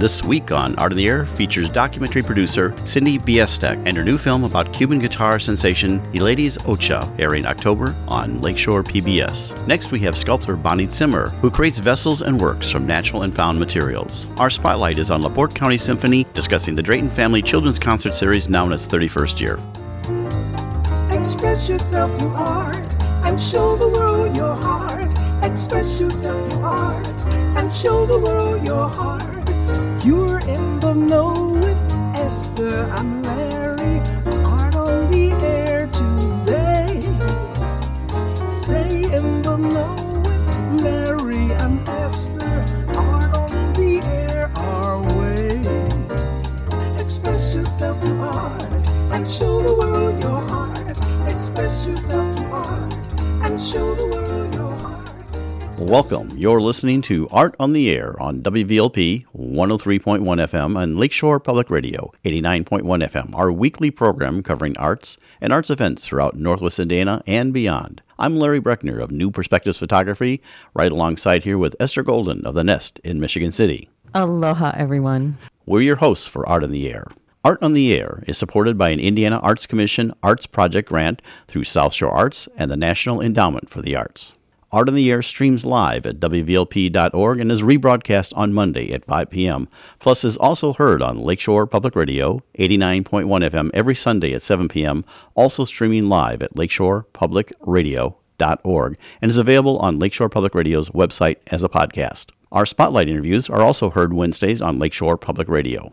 This week on Art in the Air features documentary producer Cindy Biestek and her new film about Cuban guitar sensation Eliades Ochoa, airing October on Lakeshore PBS. Next, we have sculptor Bonnie Zimmer, who creates vessels and works from natural and found materials. Our spotlight is on LaPorte County Symphony, discussing the Drayton Family Children's Concert Series now in its 31st year. Express yourself through art and show the world your heart. Express yourself through art and show the world your heart. Larry. Art on the air today. Stay in the know Larry and Esther. Art on the air our way. Express yourself through art and show the world your heart. Express yourself through art and show the world. Welcome. You're listening to Art on the Air on WVLP 103.1 FM and Lakeshore Public Radio 89.1 FM, our weekly program covering arts and arts events throughout Northwest Indiana and beyond. I'm Larry Brechner of New Perspectives Photography, right alongside here with Esther Golden of The Nest in Michigan City. Aloha, everyone. We're your hosts for Art on the Air. Art on the Air is supported by an Indiana Arts Commission Arts Project grant through South Shore Arts and the National Endowment for the Arts. Art on the Air streams live at WVLP.org and is rebroadcast on Monday at 5 p.m. Plus is also heard on Lakeshore Public Radio, 89.1 FM every Sunday at 7 p.m., also streaming live at lakeshorepublicradio.org and is available on Lakeshore Public Radio's website as a podcast. Our spotlight interviews are also heard Wednesdays on Lakeshore Public Radio.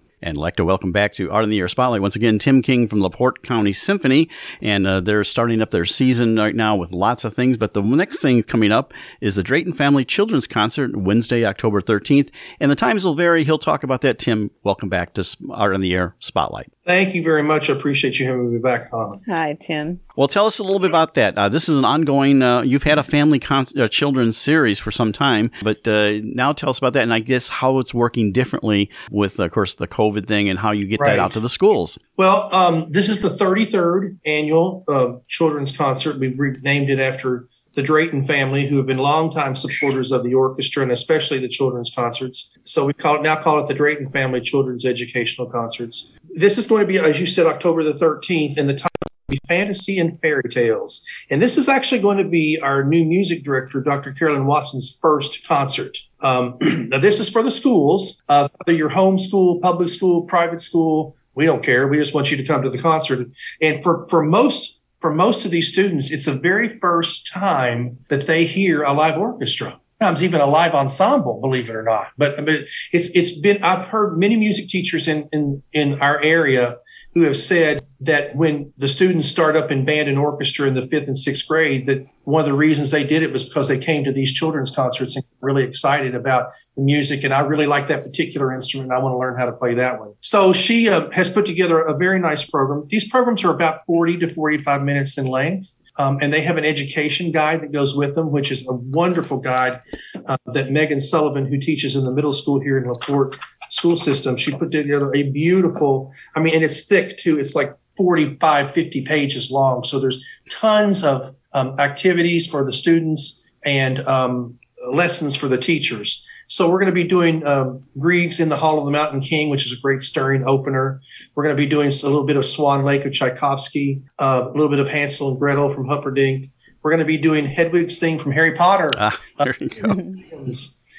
And I'd like to welcome back to Art in the Air Spotlight once again Tim King from LaPorte County Symphony. And uh, they're starting up their season right now with lots of things. But the next thing coming up is the Drayton Family Children's Concert, Wednesday, October 13th. And the times will vary. He'll talk about that. Tim, welcome back to Art in the Air Spotlight. Thank you very much. I appreciate you having me back on. Hi, Tim. Well, tell us a little bit about that. Uh, this is an ongoing, uh, you've had a family con- uh, children's series for some time, but uh, now tell us about that and I guess how it's working differently with, of course, the COVID thing and how you get Right. that out to the schools. Well, um, this is the 33rd annual uh, children's concert. We've renamed it after the Drayton family, who have been longtime supporters of the orchestra and especially the children's concerts. So we call it now call it the Drayton Family Children's Educational Concerts. This is going to be, as you said, October the 13th, and the title be Fantasy and Fairy Tales. And this is actually going to be our new music director, Dr. Carolyn Watson's first concert. Um, now, this is for the schools, uh, whether you're homeschool, public school, private school. We don't care. We just want you to come to the concert. And for, for most for most of these students, it's the very first time that they hear a live orchestra. Sometimes even a live ensemble, believe it or not. But, but it's it's been I've heard many music teachers in in in our area who have said that when the students start up in band and orchestra in the fifth and sixth grade, that one of the reasons they did it was because they came to these children's concerts and really excited about the music. And I really like that particular instrument. I want to learn how to play that one. So she uh, has put together a very nice program. These programs are about 40 to 45 minutes in length. Um, and they have an education guide that goes with them, which is a wonderful guide uh, that Megan Sullivan, who teaches in the middle school here in LaPorte school system, she put together a beautiful, I mean, and it's thick too. It's like 45, 50 pages long. So there's tons of um, activities for the students and um, lessons for the teachers. So we're going to be doing um, Grieg's in the Hall of the Mountain King, which is a great stirring opener. We're going to be doing a little bit of Swan Lake of Tchaikovsky, uh, a little bit of Hansel and Gretel from Humperdinck. We're going to be doing Hedwig's Theme from Harry Potter. Ah, there you go.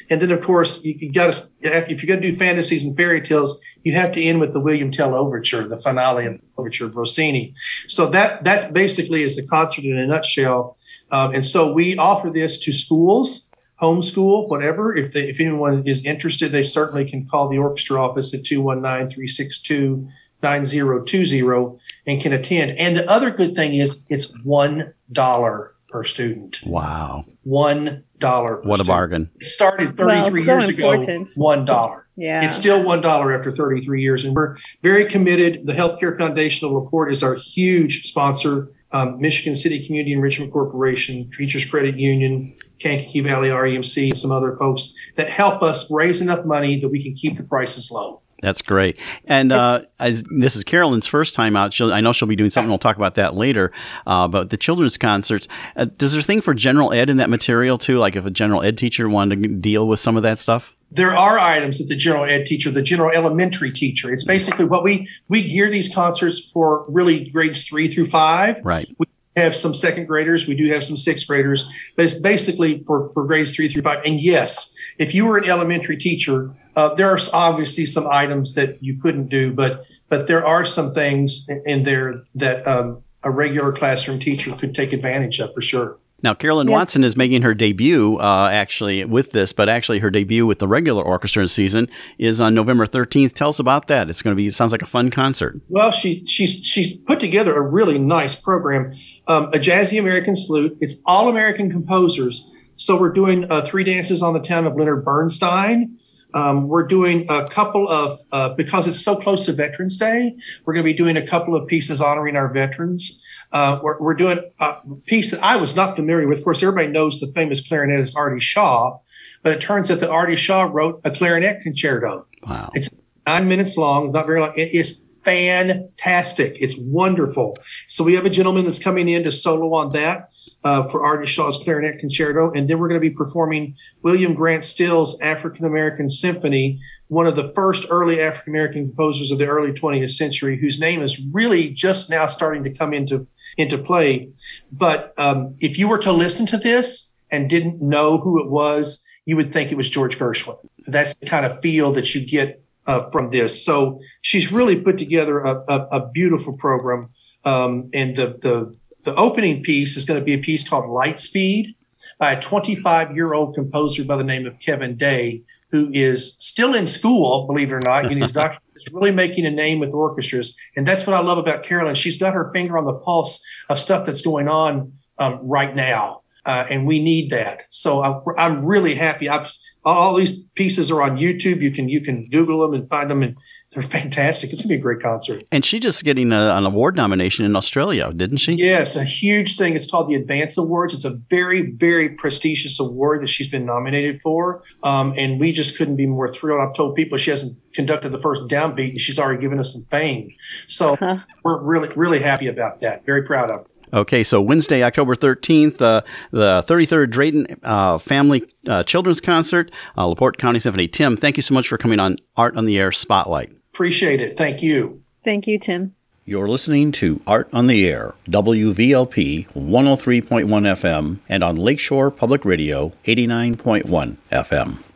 And then, of course, you, you got to if you're going to do fantasies and fairy tales, you have to end with the William Tell Overture, the finale of the Overture of Rossini. So that that basically is the concert in a nutshell. Um, and so we offer this to schools, homeschool, whatever. If they, if anyone is interested, they certainly can call the orchestra office at 219-362 9020 and can attend. And the other good thing is it's one dollar per student. Wow. One dollar. per What a student. bargain. It started 33 Well, so years ago. One dollar. Yeah. It's still one dollar after 33 years, and we're very committed. The Healthcare Foundation of Laporte is our huge sponsor. um, Michigan City Community Enrichment Corporation, Teachers Credit Union, Kankakee Valley REMC, and some other folks that help us raise enough money that we can keep the prices low. That's great. And uh, as this is Carolyn's first time out, she'll, I know she'll be doing something. We'll talk about that later. Uh, but the children's concerts, uh, does there a thing for general ed in that material too? Like if a general ed teacher wanted to deal with some of that stuff? There are items that the general ed teacher, the general elementary teacher, it's basically what we we gear these concerts for really grades three through five. Right. We have some second graders, we do have some sixth graders, but it's basically for, for grades three through five. And yes, if you were an elementary teacher, uh, there are obviously some items that you couldn't do, but but there are some things in there that um, a regular classroom teacher could take advantage of for sure. Now, Carolyn yes. Watson is making her debut uh, actually with this, but actually her debut with the regular orchestra in season is on November 13th. Tell us about that. It's going to be, it sounds like a fun concert. Well, she, she's, she's put together a really nice program, um, a jazzy American salute. It's all American composers. So we're doing uh, three dances on the town of Leonard Bernstein. Um, we're doing a couple of, uh, because it's so close to Veterans Day, we're going to be doing a couple of pieces honoring our veterans. Uh, we're, we're, doing a piece that I was not familiar with. Of course, everybody knows the famous clarinetist Artie Shaw, but it turns out that Artie Shaw wrote a clarinet concerto. Wow. It's nine minutes long, not very long. It is fantastic. It's wonderful. So we have a gentleman that's coming in to solo on that uh, for Artie Shaw's clarinet concerto, and then we're going to be performing William Grant Still's African American Symphony, one of the first early African American composers of the early 20th century, whose name is really just now starting to come into into play. But um, if you were to listen to this and didn't know who it was, you would think it was George Gershwin. That's the kind of feel that you get uh, from this. So she's really put together a, a, a beautiful program. Um, and the, the, the opening piece is going to be a piece called Lightspeed by a 25 year old composer by the name of Kevin Day, who is still in school, believe it or not, getting his. Is really making a name with orchestras. And that's what I love about Carolyn. She's got her finger on the pulse of stuff that's going on um, right now. Uh, and we need that. So I, I'm really happy. I've all these pieces are on YouTube. You can you can Google them and find them, and they're fantastic. It's gonna be a great concert. And she just getting a, an award nomination in Australia, didn't she? Yes, a huge thing. It's called the Advance Awards. It's a very very prestigious award that she's been nominated for, um, and we just couldn't be more thrilled. I've told people she hasn't conducted the first downbeat, and she's already given us some fame. So huh. we're really really happy about that. Very proud of. Her. Okay, so Wednesday, October 13th, uh, the 33rd Drayton uh, Family uh, Children's Concert, uh, LaPorte County Symphony. Tim, thank you so much for coming on Art on the Air Spotlight. Appreciate it. Thank you. Thank you, Tim. You're listening to Art on the Air, WVLP 103.1 FM, and on Lakeshore Public Radio 89.1 FM.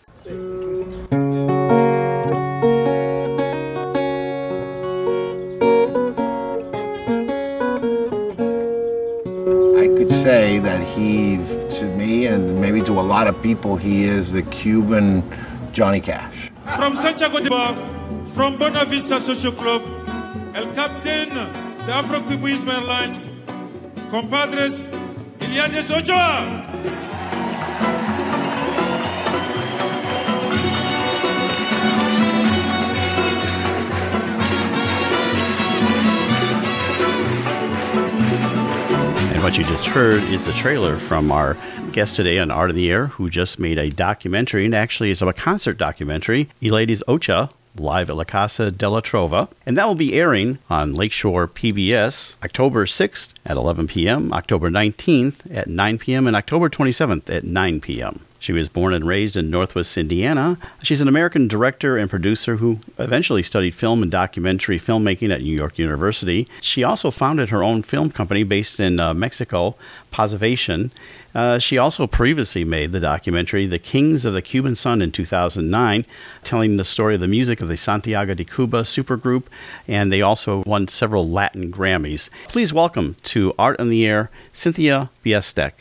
To a lot of people, he is the Cuban Johnny Cash. From Santiago de Cuba, from Buena Vista Social Club, el captain the Afro-Cubanism Airlines, compadres, Eliades Ochoa. What you just heard is the trailer from our guest today on Art of the Air, who just made a documentary, and actually it's a concert documentary, Eliades Ochoa, live at La Casa de la Trova. And that will be airing on Lakeshore PBS October 6th at 11 p.m., October 19th at 9 p.m., and October 27th at 9 p.m. She was born and raised in Northwest Indiana. She's an American director and producer who eventually studied film and documentary filmmaking at New York University. She also founded her own film company based in uh, Mexico, Positivation. Uh, she also previously made the documentary The Kings of the Cuban Son in 2009, telling the story of the music of the Santiago de Cuba supergroup, and they also won several Latin Grammys. Please welcome to Art on the Air, Cynthia Biestek.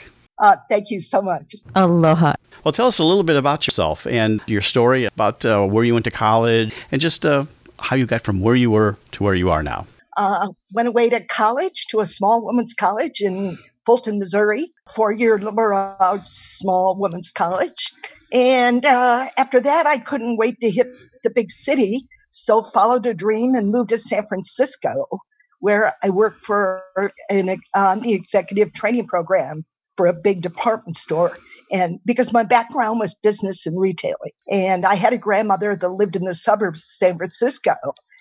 Uh, thank you so much. Aloha. Well, tell us a little bit about yourself and your story about uh, where you went to college and just uh, how you got from where you were to where you are now. Uh, went away to college, to a small women's college in Fulton, Missouri, four year liberal arts small women's college. And uh, after that, I couldn't wait to hit the big city, so followed a dream and moved to San Francisco where I worked for an, um, the executive training program for a big department store. And because my background was business and retailing, and I had a grandmother that lived in the suburbs of San Francisco.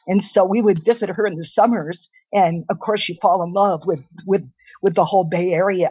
And so we would visit her in the summers. And of course, you fall in love with, with, with the whole Bay Area.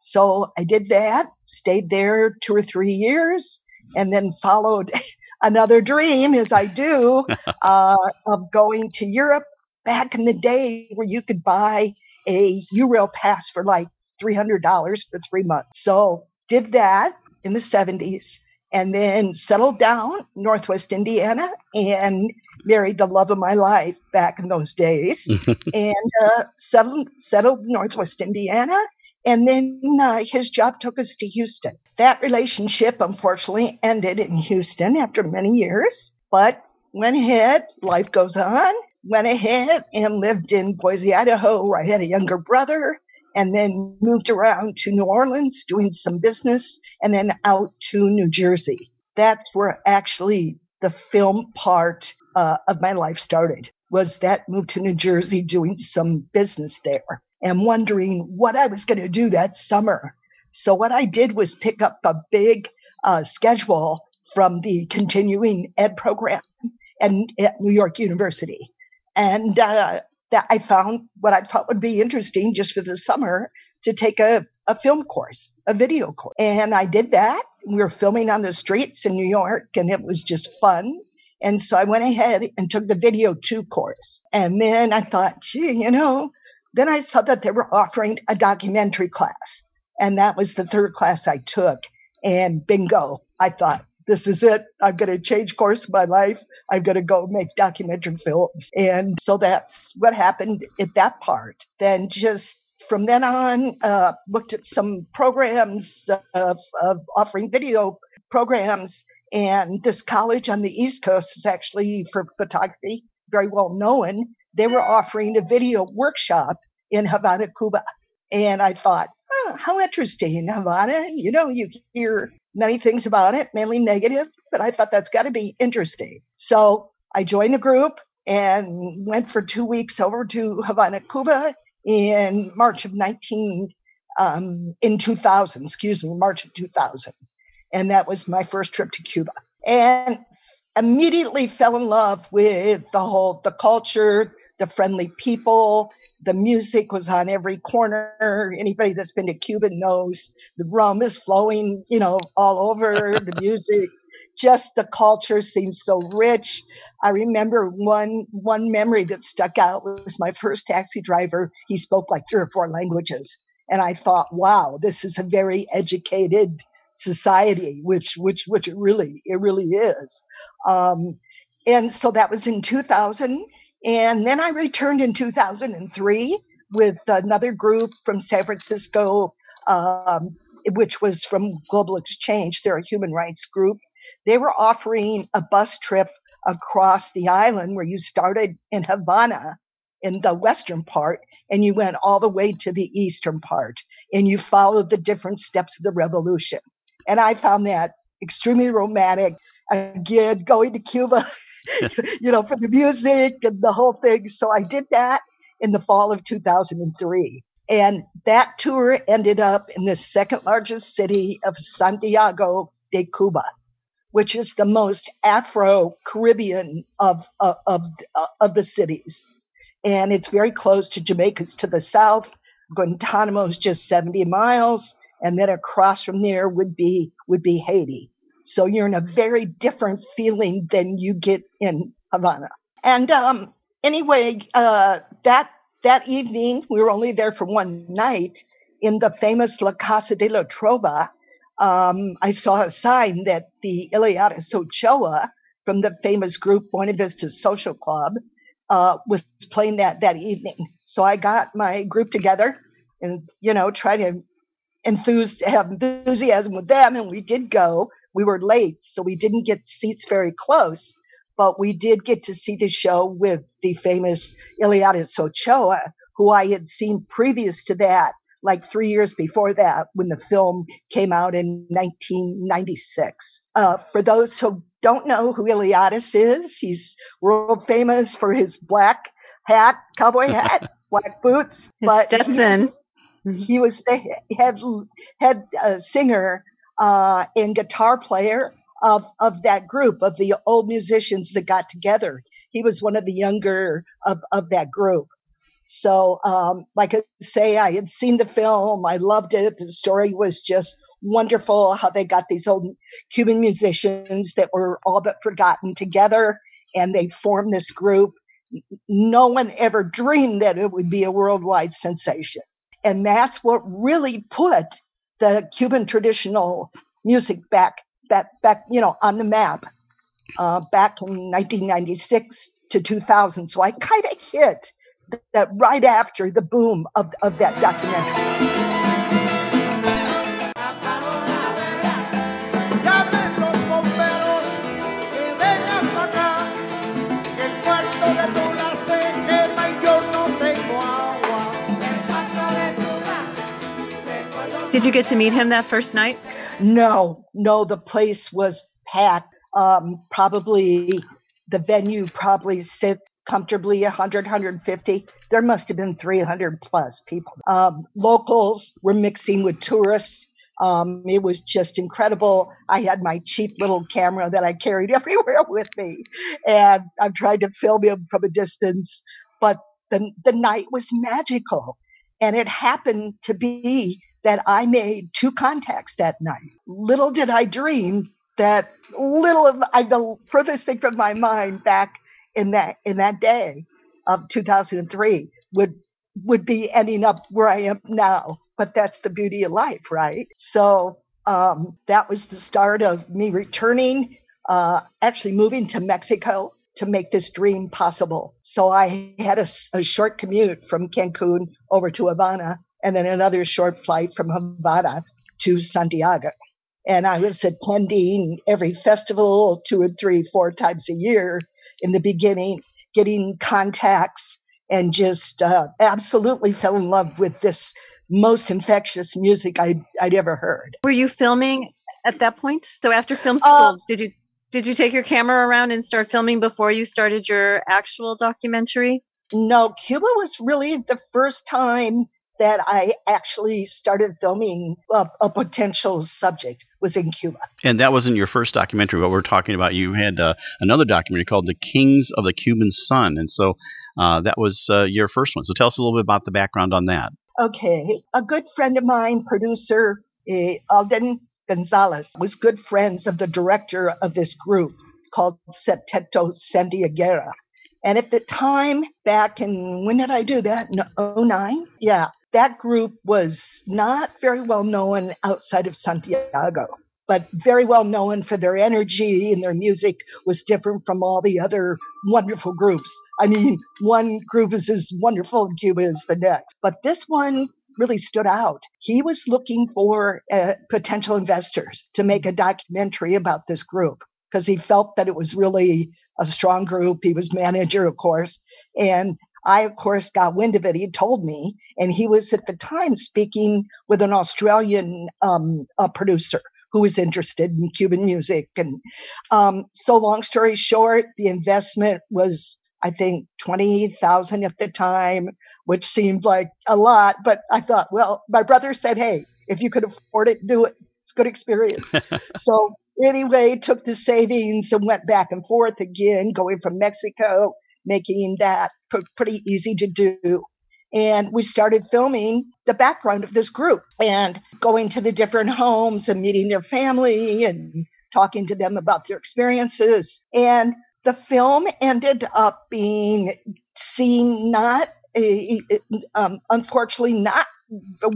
So I did that, stayed there two or three years, and then followed another dream, as I do, uh, of going to Europe back in the day where you could buy a Eurail pass for like $300 for three months. So did that in the 70s and then settled down Northwest Indiana and married the love of my life back in those days and uh, settled, settled Northwest Indiana. And then uh, his job took us to Houston. That relationship unfortunately ended in Houston after many years, but went ahead, life goes on, went ahead and lived in Boise, Idaho, where I had a younger brother and then moved around to New Orleans doing some business and then out to New Jersey. That's where actually the film part uh, of my life started was that move to New Jersey doing some business there and wondering what I was going to do that summer. So what I did was pick up a big uh, schedule from the continuing ed program and at New York University. And uh, that I found what I thought would be interesting just for the summer to take a, a film course, a video course. And I did that. We were filming on the streets in New York and it was just fun. And so I went ahead and took the video two course. And then I thought, gee, you know, then I saw that they were offering a documentary class. And that was the third class I took. And bingo, I thought, this is it. I'm going to change course of my life. I'm going to go make documentary films. And so that's what happened at that part. Then just from then on, uh, looked at some programs of, of offering video programs. And this college on the East Coast is actually for photography, very well known. They were offering a video workshop in Havana, Cuba. And I thought, oh, how interesting, Havana. You know, you hear many things about it, mainly negative, but I thought that's got to be interesting. So I joined the group and went for two weeks over to Havana, Cuba in March of 19, um, in 2000, excuse me, March of 2000. And that was my first trip to Cuba. And immediately fell in love with the whole, the culture, the friendly people, the music was on every corner. Anybody that's been to Cuba knows the rum is flowing, you know, all over the music. Just the culture seems so rich. I remember one one memory that stuck out was my first taxi driver. He spoke like three or four languages, and I thought, wow, this is a very educated society, which which which it really it really is. Um, and so that was in 2000 and then I returned in 2003 with another group from San Francisco, um, which was from Global Exchange. They're a human rights group. They were offering a bus trip across the island where you started in Havana in the western part and you went all the way to the eastern part and you followed the different steps of the revolution. And I found that extremely romantic. Again, going to Cuba you know, for the music and the whole thing. So I did that in the fall of 2003. And that tour ended up in the second largest city of Santiago de Cuba, which is the most Afro Caribbean of, of, of, of the cities. And it's very close to Jamaica's to the south. Guantanamo is just 70 miles. And then across from there would be, would be Haiti. So you're in a very different feeling than you get in Havana. And um, anyway, uh, that that evening we were only there for one night in the famous La Casa de la Trova. Um, I saw a sign that the Eliades Ochoa from the famous group Buena Vista Social Club uh, was playing that that evening. So I got my group together and you know try to enthuse have enthusiasm with them, and we did go we were late, so we didn't get seats very close, but we did get to see the show with the famous Eliades Ochoa, who I had seen previous to that, like three years before that, when the film came out in 1996. Uh, for those who don't know who Eliades is, he's world famous for his black hat, cowboy hat, black boots, His but he- Stetson. he was the head head uh, singer uh, and guitar player of of that group of the old musicians that got together. He was one of the younger of of that group. So, um, like I say, I had seen the film. I loved it. The story was just wonderful. How they got these old Cuban musicians that were all but forgotten together, and they formed this group. No one ever dreamed that it would be a worldwide sensation and that's what really put the Cuban traditional music back back back you know on the map uh, back in 1996 to 2000. So I kind of hit that right after the boom of of that documentary. Did you get to meet him that first night? No, no, the place was packed. Um, probably the venue probably sits comfortably 100, 150. There must have been 300 plus people. Um, locals were mixing with tourists. Um, it was just incredible. I had my cheap little camera that I carried everywhere with me, and I tried to film him from a distance. But the the night was magical, and it happened to be that I made two contacts that night. Little did I dream that little of I, the furthest thing from my mind back in that in that day of 2003 would would be ending up where I am now. But that's the beauty of life, right? So um, that was the start of me returning, uh, actually moving to Mexico to make this dream possible. So I had a short commute from Cancun over to Havana and then another short flight from Havana to Santiago. And I was attending every festival two and three, four times a year in the beginning, getting contacts and just uh, absolutely fell in love with this most infectious music I'd, I'd ever heard. Were you filming at that point? So after film Uh, school, did you did you take your camera around and start filming before you started your actual documentary? No, Cuba was really the first time that I actually started filming a, a potential subject was in Cuba. And that wasn't your first documentary. What we're talking about, you had uh, another documentary called "The Kings of the Cuban Son," and so uh, that was uh, your first one. So tell us a little bit about the background on that. Okay, a good friend of mine, producer uh, Alden Gonzalez, was good friends of the director of this group called Septeto Santiaguero. And at the time, back in, when did I do that? In 09? Yeah, that group was not very well known outside of Santiago, but very well known for their energy and their music was different from all the other wonderful groups. I mean, one group is as wonderful in Cuba as the next, but this one really stood out. He was looking for uh, potential investors to make a documentary about this group because he felt that it was really a strong group. He was manager, of course, and I, of course, got wind of it. He told me, and he was at the time speaking with an Australian um, uh, producer who was interested in Cuban music. And um, so, long story short, the investment was, I think, twenty thousand at the time, which seemed like a lot. But I thought, well, my brother said, "Hey, if you could afford it, do it. It's a good experience." so anyway, took the savings and went back and forth again, going from Mexico, making that pr- pretty easy to do. And we started filming the background of this group and going to the different homes and meeting their family and talking to them about their experiences. And the film ended up being seen not, a, um, unfortunately, not.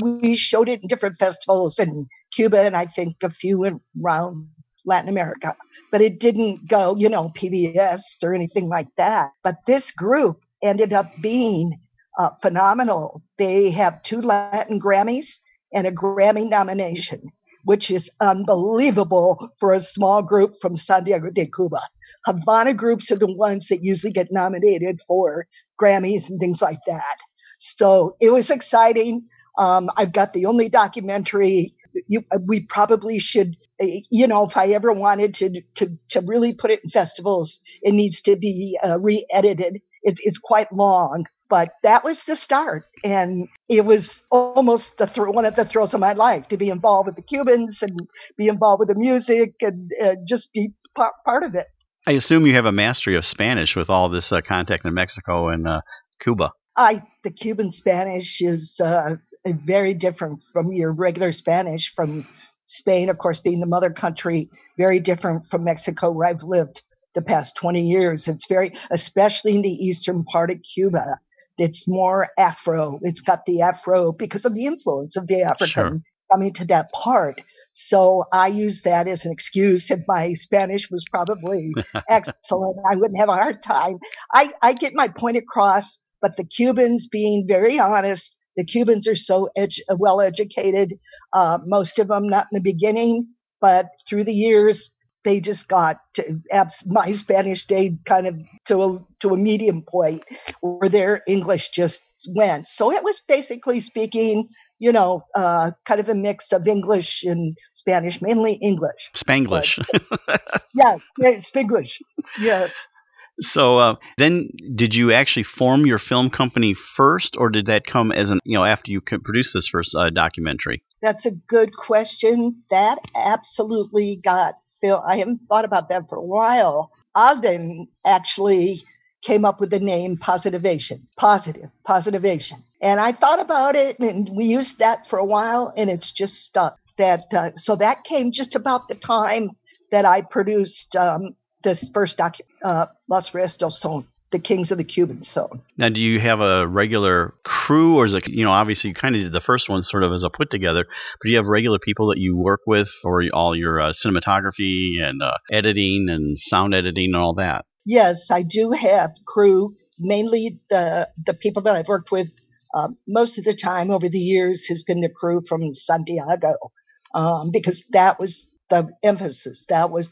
We showed it in different festivals in Cuba and I think a few around Latin America, but it didn't go, you know, PBS or anything like that. But this group ended up being uh, phenomenal. They have two Latin Grammys and a Grammy nomination, which is unbelievable for a small group from Santiago de Cuba. Havana groups are the ones that usually get nominated for Grammys and things like that. So it was exciting. Um, I've got the only documentary. You, we probably should, you know, if I ever wanted to to to really put it in festivals, it needs to be uh, re-edited. It's it's quite long, but that was the start. And it was almost the one of the thrills of my life to be involved with the Cubans and be involved with the music and uh, just be part, part of it. I assume you have a mastery of Spanish with all this uh, contact in Mexico and uh, Cuba. I the Cuban Spanish is uh, very different from your regular Spanish from Spain, of course, being the mother country. Very different from Mexico, where I've lived the past 20 years. It's very, especially in the eastern part of Cuba, it's more Afro. It's got the Afro because of the influence of the African Sure. coming to that part. So I use that as an excuse. If my Spanish was probably excellent, I wouldn't have a hard time. I, I get my point across, but the Cubans, being very honest, the Cubans are so edu- well educated. Uh, most of them not in the beginning, but through the years, they just got to, abs- my Spanish stayed kind of to a to a medium point where their English just went. So it was basically speaking, you know, uh, kind of a mix of English and Spanish, mainly English. Spanglish. Yeah, yeah, Spanglish. Yes. So uh, then, did you actually form your film company first, or did that come as an you know after you could produce this first uh, documentary? That's a good question. That absolutely got Phil. I haven't thought about that for a while. Ogden actually came up with the name Positivation. Positive, Positivation. And I thought about it, and we used that for a while, and it's just stuck. That uh, so that came just about the time that I produced um, this first docu- uh, Los Reyes del Son, the Kings of the Cuban Zone. Now, do you have a regular crew, or is it you know obviously you kind of did the first one sort of as a put together, but do you have regular people that you work with for all your uh, cinematography and uh, editing and sound editing and all that? Yes, I do have crew, mainly the the people that I've worked with uh, most of the time over the years has been the crew from Santiago, um, because that was the emphasis. That was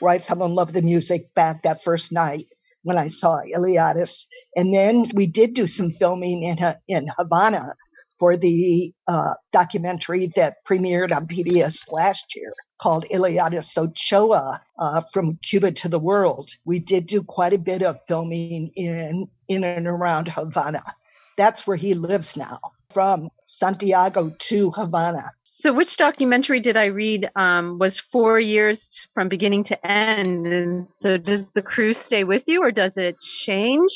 where I fell in love with the music back that first night when I saw Eliades. And then we did do some filming in in Havana for the uh, documentary that premiered on PBS last year called Eliades Ochoa uh, from Cuba to the World. We did do quite a bit of filming in in and around Havana. That's where he lives now, from Santiago to Havana. So, which documentary did I read um, was four years from beginning to end? And so, does the crew stay with you or does it change?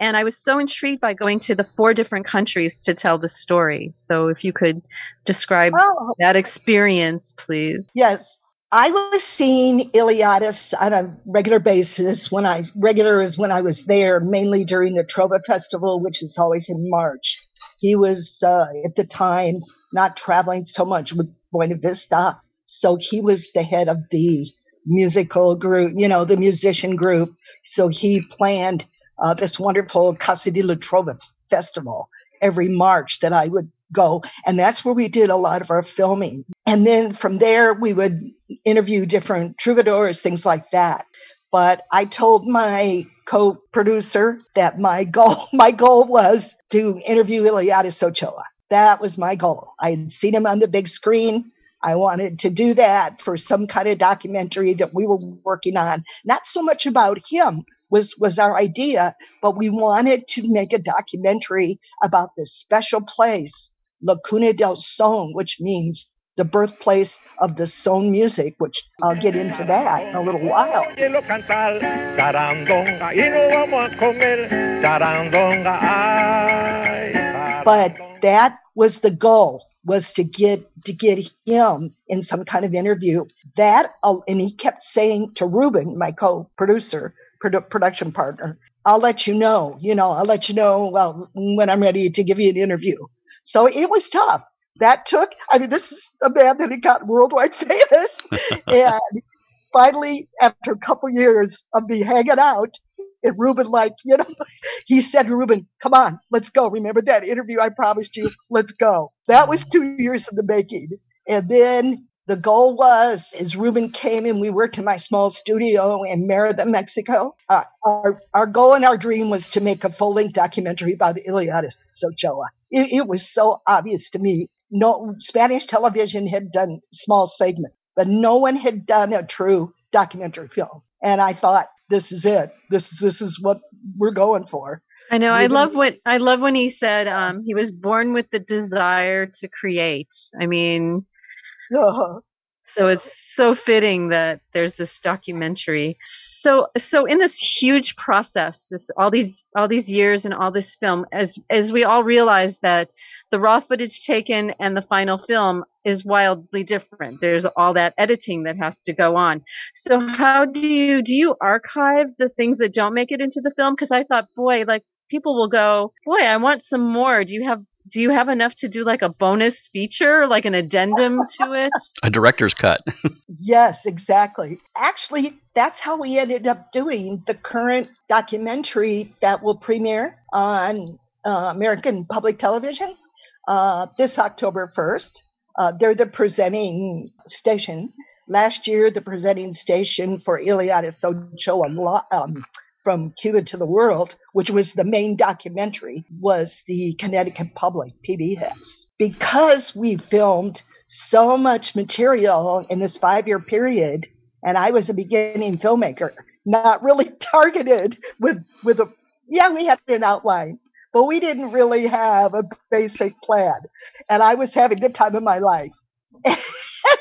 And I was so intrigued by going to the four different countries to tell the story. So, if you could describe Oh, that experience, please. Yes. I was seeing Eliades on a regular basis when I regular is when I was there, mainly during the Trova Festival, which is always in March. He was uh, at the time not traveling so much with Buena Vista, so he was the head of the musical group, you know, the musician group. So he planned uh, this wonderful Casa de la Trova Festival every March that I would go, and that's where we did a lot of our filming. And then from there, we would interview different troubadours, things like that. But I told my co-producer that my goal, my goal was to interview Eliades Ochoa. That was my goal. I had seen him on the big screen. I wanted to do that for some kind of documentary that we were working on. Not so much about him was was our idea, but we wanted to make a documentary about this special place, La Cuna del Son, which means the birthplace of the son music, which I'll get into that in a little while. Óyelo cantar zarandonga y no vamos a comer zarandonga. Ay, But that was the goal was to get to get him in some kind of interview. That uh, and he kept saying to Ruben, my co-producer, produ- production partner, "I'll let you know. You know, I'll let you know well when I'm ready to give you an interview." So it was tough. That took. I mean, this is a man that had gotten worldwide famous, and finally, after a couple years of me hanging out, and Ruben, like, you know, he said to Ruben, come on, let's go. Remember that interview I promised you? Let's go. That was two years in the making. And then the goal was, as Ruben came and we worked in my small studio in Merida, Mexico, uh, our, our goal and our dream was to make a full-length documentary about Eliades Ochoa. It, it was so obvious to me. No Spanish television had done small segments, but no one had done a true documentary film. And I thought, this is it. This this is what we're going for. I know. I love what I love when he said um, he was born with the desire to create. I mean, Uh, so it's so fitting that there's this documentary. So so in this huge process, this all these all these years and all this film, as as we all realize that the raw footage taken and the final film is wildly different. There's all that editing that has to go on. So how do you do you archive the things that don't make it into the film? Because I thought, boy, like people will go, boy, I want some more. Do you have do you have enough to do like a bonus feature, like an addendum to it? A director's cut. Yes, exactly. Actually, that's how we ended up doing the current documentary that will premiere on uh, American Public Television uh, this October 1st. Uh, they're the presenting station. Last year, the presenting station for Eliades Ochoa Lo- um, from Cuba to the World, which was the main documentary, was the Connecticut Public, PBS. Because we filmed so much material in this five year period, and I was a beginning filmmaker, not really targeted with, with a, yeah, we had an outline, but we didn't really have a basic plan. And I was having the time of my life.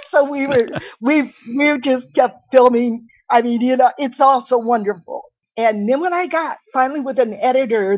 so we were, we, we just kept filming. I mean, you know, it's all so wonderful. And then when I got finally with an editor,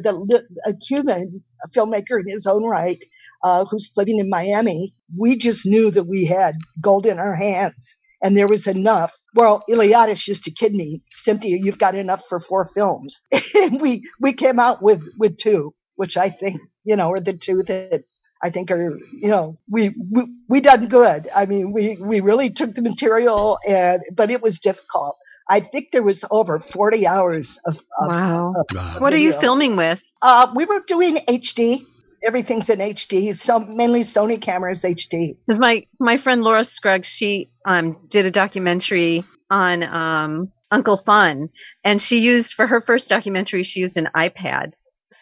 a Cuban a filmmaker in his own right, uh, who's living in Miami, we just knew that we had gold in our hands, and there was enough. Well, Eliades used to kid me, Cynthia, you've got enough for four films, and we we came out with with two, which I think you know are the two that I think are you know we we, we done good. I mean, we we really took the material, and but it was difficult. I think there was over 40 hours of, of Wow. of What are you filming with? Uh, we were doing HD. Everything's in HD. So mainly Sony cameras HD. Because my my friend Laura Scruggs, she um did a documentary on um Uncle Fun, and she used for her first documentary, she used an iPad.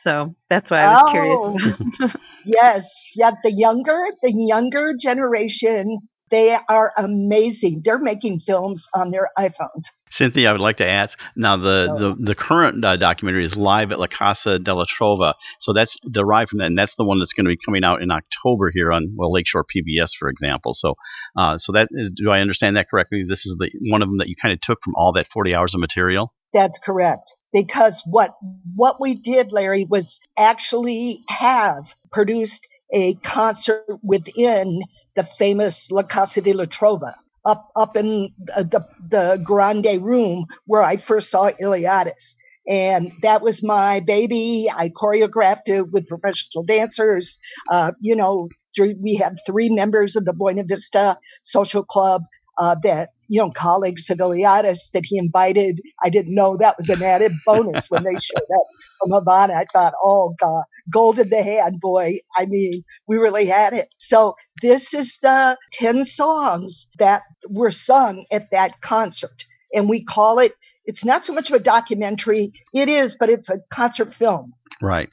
So that's why I was curious. Yes, yeah. The younger, the younger generation, they are amazing. They're making films on their iPhones. Cynthia, I would like to ask now the, Oh. the, the current uh, documentary is live at La Casa de la Trova. So that's derived from that, and that's the one that's going to be coming out in October here on well Lakeshore PBS, for example. So uh, so that is, do I understand that correctly? This is the one of them that you kind of took from all that 40 hours of material. That's correct. Because what what we did, Larry, was actually have produced a concert within the famous La Casa de la Trova, up up in the the, the Grande Room where I first saw Eliades. And that was my baby. I choreographed it with professional dancers. Uh, you know, we had three members of the Buena Vista Social Club uh, that, you know, colleagues of Eliades that he invited. I didn't know that was an added bonus when they showed up from Havana. I thought, oh, God, gold in the hand, boy. I mean, we really had it. So this is the 10 songs that were sung at that concert. And we call it, it's not so much of a documentary. It is, but it's a concert film. Right.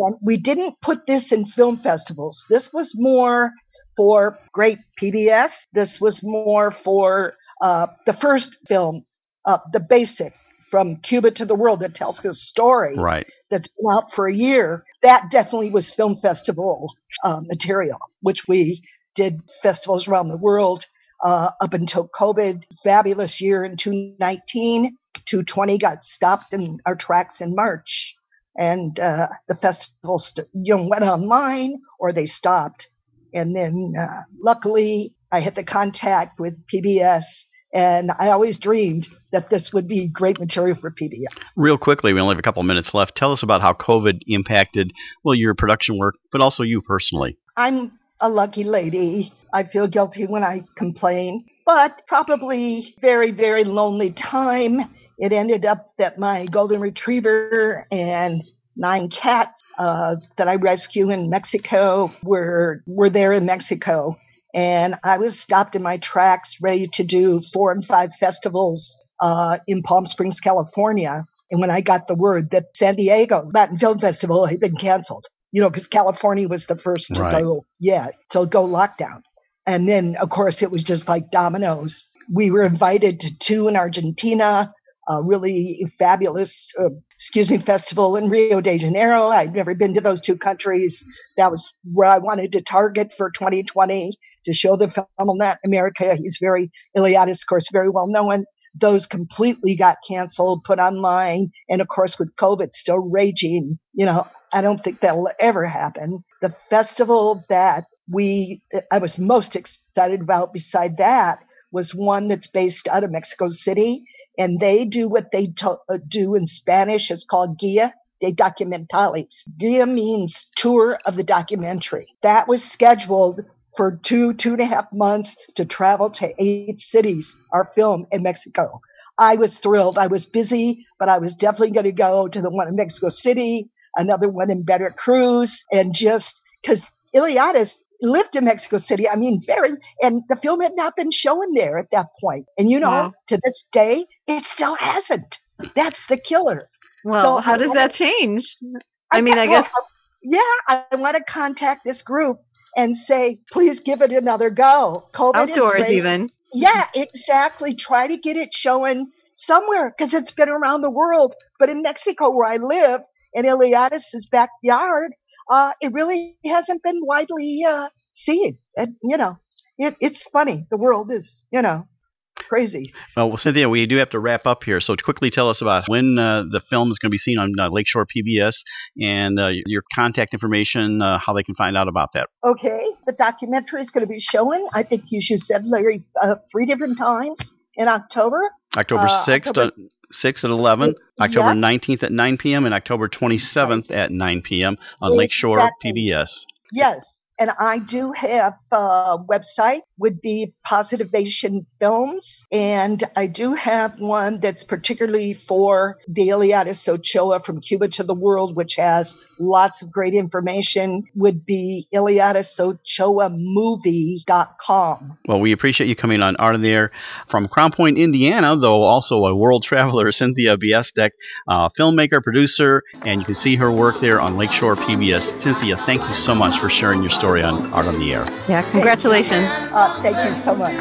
And we didn't put this in film festivals. This was more for great PBS. This was more for uh, the first film, uh, The Basic, from Cuba to the World, that tells his story Right. that's been out for a year. That definitely was film festival uh, material, which we did festivals around the world uh, up until COVID. Fabulous year in 2019. 220 got stopped in our tracks in March, and uh, the festivals st- you know went online or they stopped. And then uh, luckily, I had the contact with PBS, and I always dreamed that this would be great material for PBS. Real quickly, we only have a couple of minutes left. Tell us about how COVID impacted well your production work, but also you personally. I'm a lucky lady. I feel guilty when I complain, but probably very, very lonely time. It ended up that my golden retriever and nine cats uh, that I rescue in Mexico were were there in Mexico, and I was stopped in my tracks, ready to do four and five festivals uh, in Palm Springs, California. And when I got the word that San Diego Latin Film Festival had been canceled, you know, because California was the first to Right. go, yeah, to go lockdown. And then, of course, it was just like dominoes. We were invited to two in Argentina, a really fabulous, uh, excuse me, festival in Rio de Janeiro. I'd never been to those two countries. That was where I wanted to target for 2020 to show the film in Latin America. He's very, Eliades, of course, very well known. Those completely got canceled, put online. And of course, with COVID still raging, you know, I don't think that'll ever happen. The festival that we, I was most excited about beside that was one that's based out of Mexico City, and they do what they to- uh, do in Spanish. It's called Gira de Documentales. Gira means tour of the documentary. That was scheduled for two, two and a half months to travel to eight cities, our film in Mexico. I was thrilled. I was busy, but I was definitely going to go to the one in Mexico City, another one in Veracruz, and just because Eliades lived in Mexico City. I mean, very, and the film had not been shown there at that point. And you know, Wow. to this day, it still hasn't. That's the killer. Well, So how does that change? I mean, I well, guess Yeah, I want to contact this group and say, please give it another go. COVID outdoors even. Yeah, exactly. Try to get it showing somewhere because it's been around the world. But in Mexico, where I live, in Eliades' backyard, uh, it really hasn't been widely uh, seen. And, you know, it, it's funny. The world is, you know, crazy. Well, Cynthia, we do have to wrap up here. So, quickly tell us about when uh, the film is going to be seen on uh, Lakeshore PBS and uh, your contact information, uh, how they can find out about that. Okay, the documentary is going to be showing, I think you should said, Larry, uh, three different times in October. October Uh, 6th, October- uh, 6th at 11, October Yeah. 19th at 9 p.m., and October 27th at 9 p.m. on Lakeshore Exactly. PBS. Yes, and I do have a website would be Positivation Films, and I do have one that's particularly for the Eliades Ochoa from Cuba to the World, which has lots of great information. Would be EliadesochoaMovie.com. Well, we appreciate you coming on Art in the Air from Crown Point, Indiana, though also a world traveler, Cynthia Biestek, uh, filmmaker, producer, and you can see her work there on Lakeshore PBS. Cynthia, thank you so much for sharing your story on Art on the Air. Yeah, congratulations. Uh, thank you so much.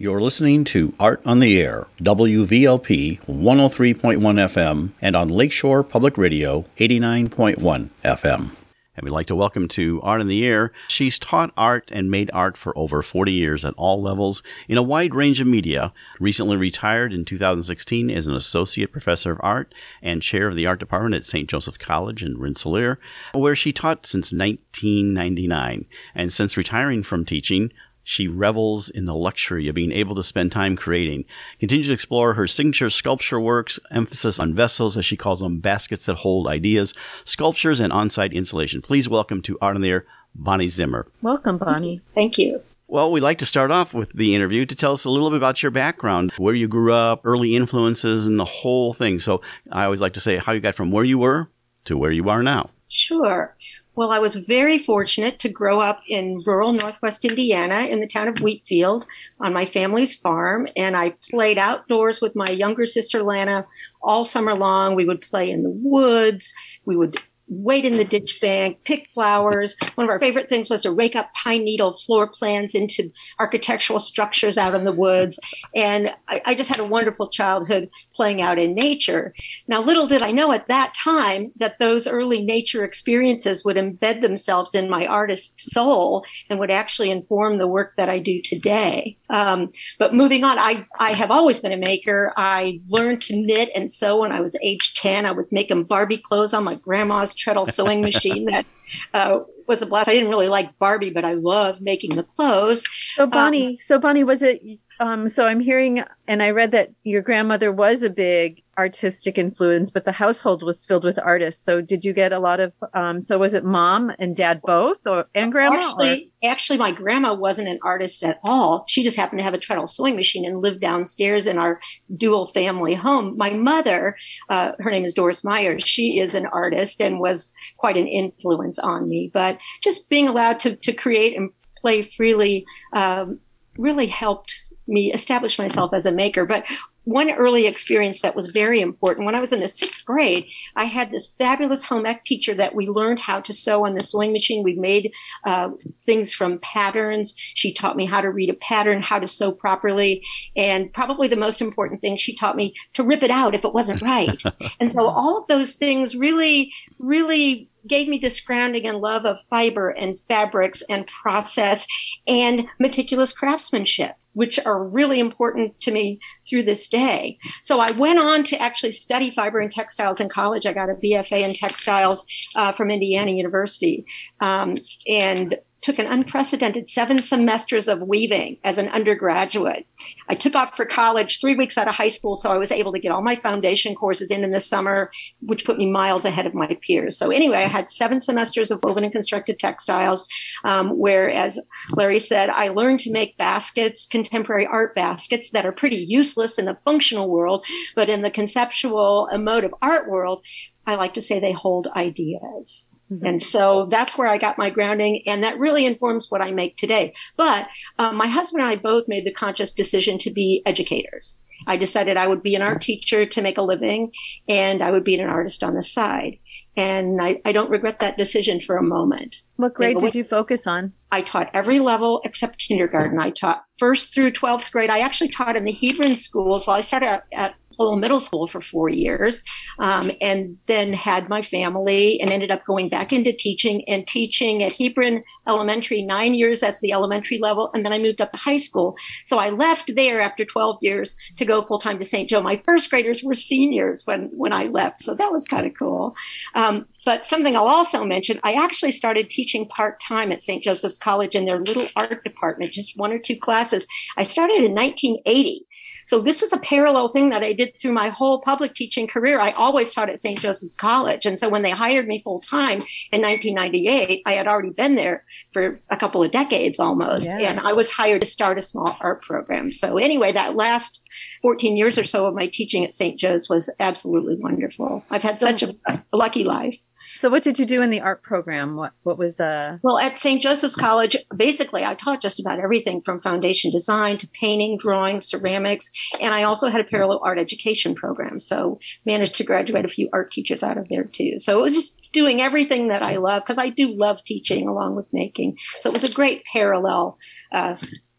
You're listening to Art on the Air, WVLP 103.1 FM, and on Lakeshore Public Radio 89.1 FM. And we'd like to welcome to Art in the Air. She's taught art and made art for over 40 years at all levels in a wide range of media. Recently retired in 2016 as an associate professor of art and chair of the art department at St. Joseph College in Rensselaer, where she taught since 1999. And since retiring from teaching, she revels in the luxury of being able to spend time creating. Continues to explore her signature sculpture works, emphasis on vessels, as she calls them, baskets that hold ideas, sculptures, and on site installation. Please welcome to Art on the Air, Bonnie Zimmer. Welcome, Bonnie. Thank you. Well, we'd like to start off with the interview to tell us a little bit about your background, where you grew up, early influences, and the whole thing. So I always like to say how you got from where you were to where you are now. Sure. Well, I was very fortunate to grow up in rural Northwest Indiana in the town of Wheatfield on my family's farm. And I played outdoors with my younger sister, Lana, all summer long. We would play in the woods. We would wait in the ditch bank, pick flowers. One of our favorite things was to rake up pine needle floor plans into architectural structures out in the woods. And I, I just had a wonderful childhood playing out in nature. Now, little did I know at that time that those early nature experiences would embed themselves in my artist soul and would actually inform the work that I do today. Um, but moving on, I, I have always been a maker. I learned to knit and sew when I was age 10. I was making Barbie clothes on my grandma's treadle sewing machine that uh, was a blast. I didn't really like Barbie, but I loved making the clothes. So Bonnie, so Bonnie, was it? Um, so I'm hearing, and I read that your grandmother was a big artistic influence, but the household was filled with artists. So did you get a lot of? Um, so was it mom and dad both, or and grandma? or- Actually, actually, my grandma wasn't an artist at all. She just happened to have a treadle sewing machine and lived downstairs in our dual family home. My mother, uh, her name is Doris Myers. She is an artist and was quite an influence on me. But just being allowed to to create and play freely um, really helped me establish myself as a maker. But one early experience that was very important when I was in the sixth grade, I had this fabulous home ec teacher that we learned how to sew on the sewing machine. We made uh, things from patterns. She taught me how to read a pattern, how to sew properly, and probably the most important thing, she taught me to rip it out if it wasn't right. and so all of those things really, really gave me this grounding and love of fiber and fabrics and process and meticulous craftsmanship which are really important to me through this day. So I went on to actually study fiber and textiles in college. I got a BFA in textiles uh, from Indiana University. Um, and took an unprecedented seven semesters of weaving as an undergraduate. I took off for college three weeks out of high school, so I was able to get all my foundation courses in in the summer, which put me miles ahead of my peers. So anyway, I had seven semesters of woven and constructed textiles, um, where, as Larry said, I learned to make baskets, contemporary art baskets that are pretty useless in the functional world, but in the conceptual, emotive art world, I like to say they hold ideas. Mm-hmm. And so that's where I got my grounding, and that really informs what I make today. But um, my husband and I both made the conscious decision to be educators. I decided I would be an art teacher to make a living, and I would be an artist on the side. And I, I don't regret that decision for a moment. What grade did you focus on? I taught every level except kindergarten. I taught first through 12th grade. I actually taught in the Hebron schools. Well, I started at, at Lowell Middle School for four years, um, and then had my family and ended up going back into teaching and teaching at Hebron Elementary nine years at the elementary level, and then I moved up to high school. So I left there after 12 years to go full time to St. Joe. My first graders were seniors when when I left, so that was kind of cool. Um, but something I'll also mention, I actually started teaching part time at St. Joseph's College in their little art department, just one or two classes. I started in 1980. So this was a parallel thing that I did through my whole public teaching career. I always taught at St. Joseph's College. And so when they hired me full time in 1998, I had already been there for a couple of decades almost. Yes. And I was hired to start a small art program. So anyway, that last 14 years or so of my teaching at St. Joe's was absolutely wonderful. I've had such a, a lucky life. So what did you do in the art program? What what was uh Well, at St. Joseph's College, basically I taught just about everything from foundation design to painting, drawing, ceramics, and I also had a parallel art education program. So managed to graduate a few art teachers out of there too. So it was just doing everything that I love because I do love teaching along with making. So it was a great parallel uh,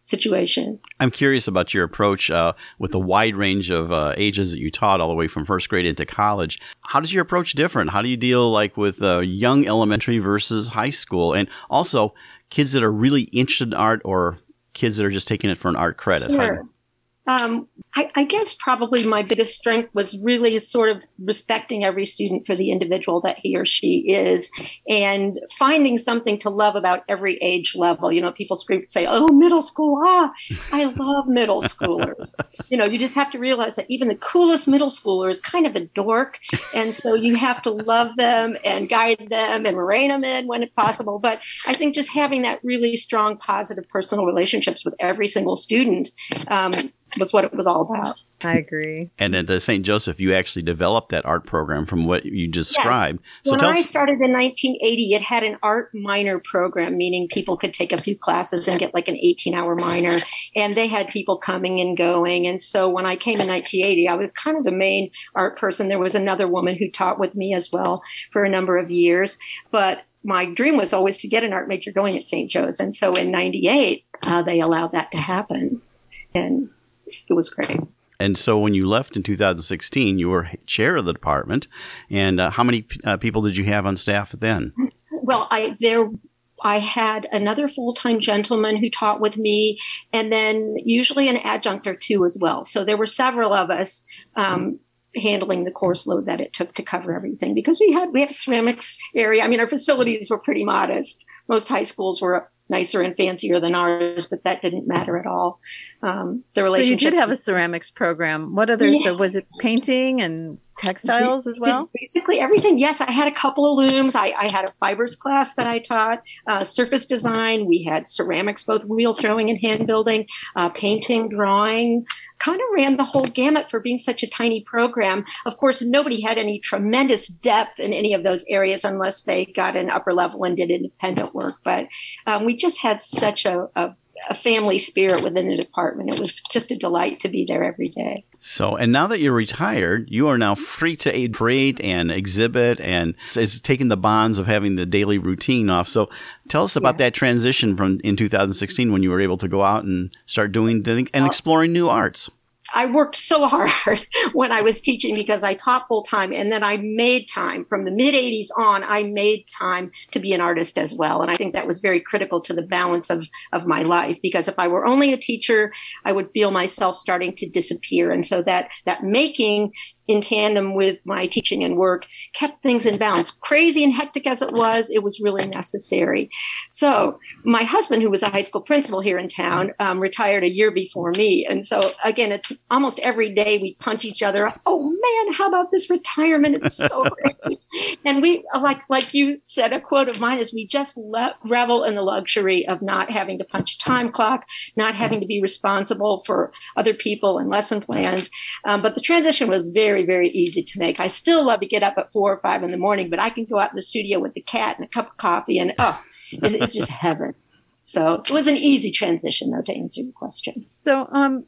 situation. I'm curious about your approach uh, with the wide range of uh, ages that you taught, all the way from first grade into college. How does your approach different? How do you deal like with uh, young elementary versus high school, and also kids that are really interested in art or kids that are just taking it for an art credit? Sure. Um, I, I, guess probably my biggest strength was really sort of respecting every student for the individual that he or she is and finding something to love about every age level. You know, people scream, say, Oh, middle school. Ah, I love middle schoolers. you know, you just have to realize that even the coolest middle schooler is kind of a dork. And so you have to love them and guide them and rein them in when possible. But I think just having that really strong, positive personal relationships with every single student um, was what it was all about. I agree. And at uh, St. Joseph, you actually developed that art program from what you described. Yes. So when I started in 1980, it had an art minor program, meaning people could take a few classes and get like an 18 hour minor. And they had people coming and going. And so when I came in 1980, I was kind of the main art person. There was another woman who taught with me as well for a number of years. But my dream was always to get an art major going at St. Joe's. And so in 98, uh, they allowed that to happen. And it was great. And so when you left in 2016, you were chair of the department. And uh, how many uh, people did you have on staff then? Well, I there I had another full time gentleman who taught with me, and then usually an adjunct or two as well. So there were several of us um, handling the course load that it took to cover everything because we had we had a ceramics area. I mean, our facilities were pretty modest. Most high schools were nicer and fancier than ours, but that didn't matter at all. Um, the relationship. So you did have a ceramics program. What others? Yeah. So was it painting and textiles as well? Basically everything. Yes, I had a couple of looms. I, I had a fibers class that I taught, uh, surface design. We had ceramics, both wheel throwing and hand building, uh, painting, drawing kind of ran the whole gamut for being such a tiny program. Of course, nobody had any tremendous depth in any of those areas unless they got an upper level and did independent work. But um, we just had such a, a, a family spirit within the department. It was just a delight to be there every day. So, and now that you're retired, you are now free to create and exhibit, and it's taking the bonds of having the daily routine off. So, tell us about yeah. that transition from in 2016 when you were able to go out and start doing and exploring new arts. I worked so hard when I was teaching because I taught full time and then I made time from the mid 80s on. I made time to be an artist as well. And I think that was very critical to the balance of, of my life because if I were only a teacher, I would feel myself starting to disappear. And so that, that making in tandem with my teaching and work kept things in balance. Crazy and hectic as it was, it was really necessary. So my husband, who was a high school principal here in town, um, retired a year before me. And so again, it's almost every day we punch each other. Oh man, how about this retirement? It's so great. and we like like you said, a quote of mine is we just let, revel in the luxury of not having to punch a time clock, not having to be responsible for other people and lesson plans. Um, but the transition was very very, very easy to make. I still love to get up at four or five in the morning, but I can go out in the studio with the cat and a cup of coffee and oh, it's just heaven. So it was an easy transition though to answer your question. So um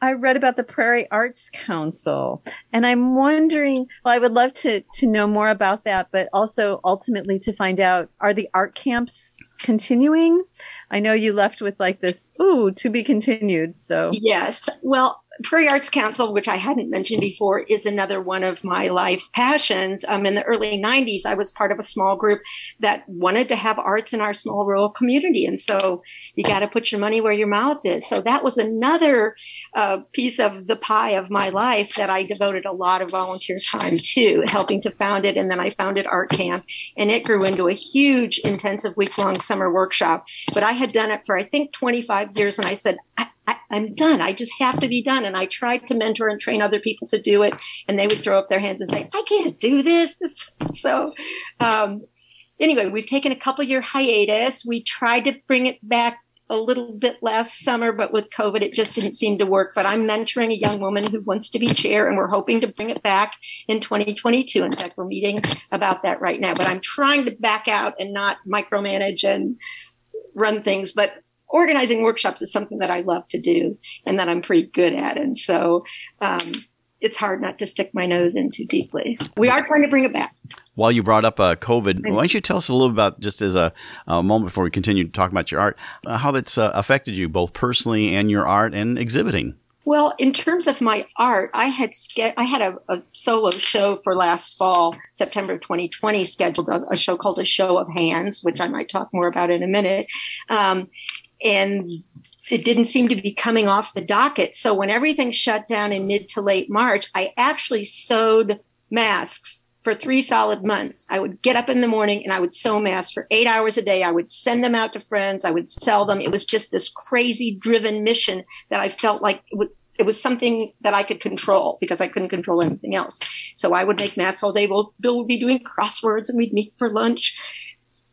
I read about the Prairie Arts Council and I'm wondering, well, I would love to, to know more about that, but also ultimately to find out, are the art camps continuing? I know you left with like this, ooh, to be continued. So yes. Well, Prairie Arts Council, which I hadn't mentioned before, is another one of my life passions. Um, in the early 90s, I was part of a small group that wanted to have arts in our small rural community. And so you got to put your money where your mouth is. So that was another uh, piece of the pie of my life that I devoted a lot of volunteer time to, helping to found it. And then I founded Art Camp, and it grew into a huge, intensive week long summer workshop. But I had done it for, I think, 25 years. And I said, I, I, am done. I just have to be done. And I tried to mentor and train other people to do it, and they would throw up their hands and say, "I can't do this." this. So, um, anyway, we've taken a couple year hiatus. We tried to bring it back a little bit last summer, but with COVID, it just didn't seem to work. But I'm mentoring a young woman who wants to be chair, and we're hoping to bring it back in 2022. In fact, we're meeting about that right now. But I'm trying to back out and not micromanage and run things. But organizing workshops is something that I love to do and that I'm pretty good at. And so um, it's hard not to stick my nose in too deeply. We are trying to bring it back. While you brought up uh, COVID, why don't you tell us a little bit about, just as a, a moment before we continue to talk about your art, uh, how that's uh, affected you both personally and your art and exhibiting? Well, in terms of my art, I had ske- I had a, a, solo show for last fall, September of 2020, scheduled a, a, show called A Show of Hands, which I might talk more about in a minute. Um, and it didn't seem to be coming off the docket. So when everything shut down in mid to late March, I actually sewed masks for three solid months. I would get up in the morning and I would sew masks for eight hours a day. I would send them out to friends. I would sell them. It was just this crazy driven mission that I felt like it, it was something that I could control because I couldn't control anything else. So I would make masks all day. Well, Bill would be doing crosswords and we'd meet for lunch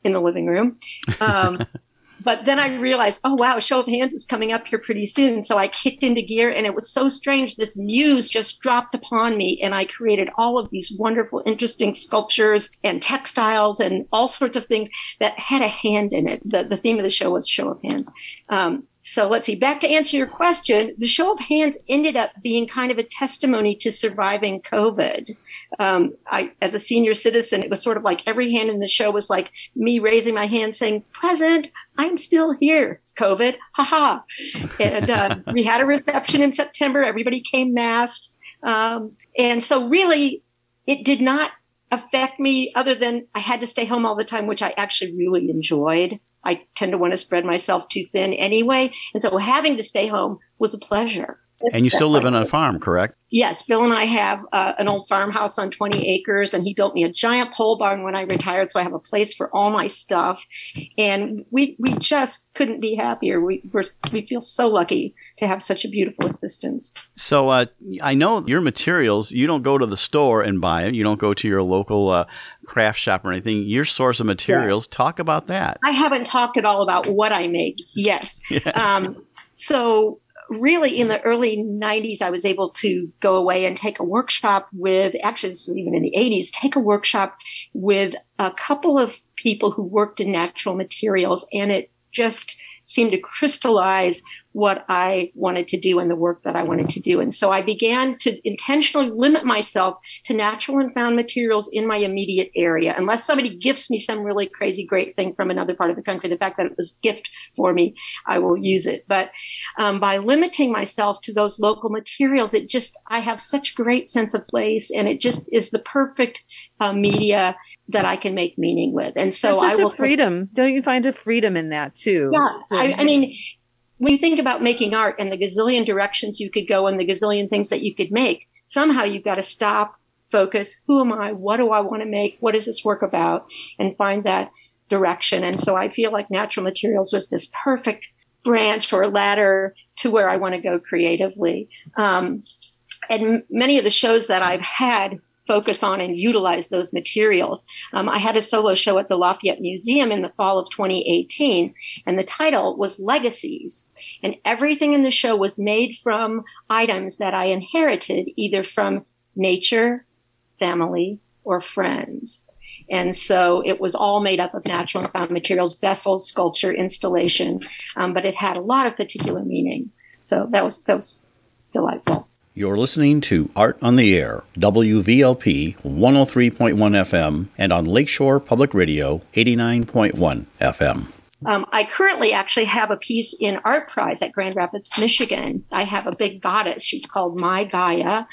in the living room. Um, but then I realized, oh wow, show of hands is coming up here pretty soon. So I kicked into gear and it was so strange. This muse just dropped upon me and I created all of these wonderful, interesting sculptures and textiles and all sorts of things that had a hand in it. The, the theme of the show was show of hands. Um, so let's see. Back to answer your question, the show of hands ended up being kind of a testimony to surviving COVID. Um, I, as a senior citizen, it was sort of like every hand in the show was like me raising my hand, saying, "Present, I'm still here." COVID, haha. And uh, we had a reception in September. Everybody came masked, um, and so really, it did not affect me other than I had to stay home all the time, which I actually really enjoyed. I tend to want to spread myself too thin anyway. And so having to stay home was a pleasure. And you still live on a farm, correct? Yes. Bill and I have uh, an old farmhouse on 20 acres, and he built me a giant pole barn when I retired. So I have a place for all my stuff. And we, we just couldn't be happier. We, we we feel so lucky to have such a beautiful existence. So uh, I know your materials, you don't go to the store and buy them, you don't go to your local uh, craft shop or anything. Your source of materials, yeah. talk about that. I haven't talked at all about what I make. Yes. Yeah. Um, so really in the early 90s i was able to go away and take a workshop with actually this was even in the 80s take a workshop with a couple of people who worked in natural materials and it just seemed to crystallize what I wanted to do and the work that I wanted to do. And so I began to intentionally limit myself to natural and found materials in my immediate area. Unless somebody gifts me some really crazy great thing from another part of the country, the fact that it was gift for me, I will use it. But um, by limiting myself to those local materials, it just, I have such great sense of place and it just is the perfect uh, media that I can make meaning with. And so There's such I will a freedom. Don't you find a freedom in that too? yeah, I, I mean, when you think about making art and the gazillion directions you could go and the gazillion things that you could make, somehow you've got to stop, focus. Who am I? What do I want to make? What is this work about? And find that direction. And so I feel like natural materials was this perfect branch or ladder to where I want to go creatively. Um, and many of the shows that I've had focus on and utilize those materials. Um, I had a solo show at the Lafayette Museum in the fall of 2018, and the title was Legacies. And everything in the show was made from items that I inherited either from nature, family, or friends. And so it was all made up of natural and found materials, vessels, sculpture, installation, um, but it had a lot of particular meaning. So that was that was delightful. You're listening to Art on the Air, WVLP 103.1 FM, and on Lakeshore Public Radio 89.1 FM. Um, I currently actually have a piece in Art Prize at Grand Rapids, Michigan. I have a big goddess. She's called My Gaia,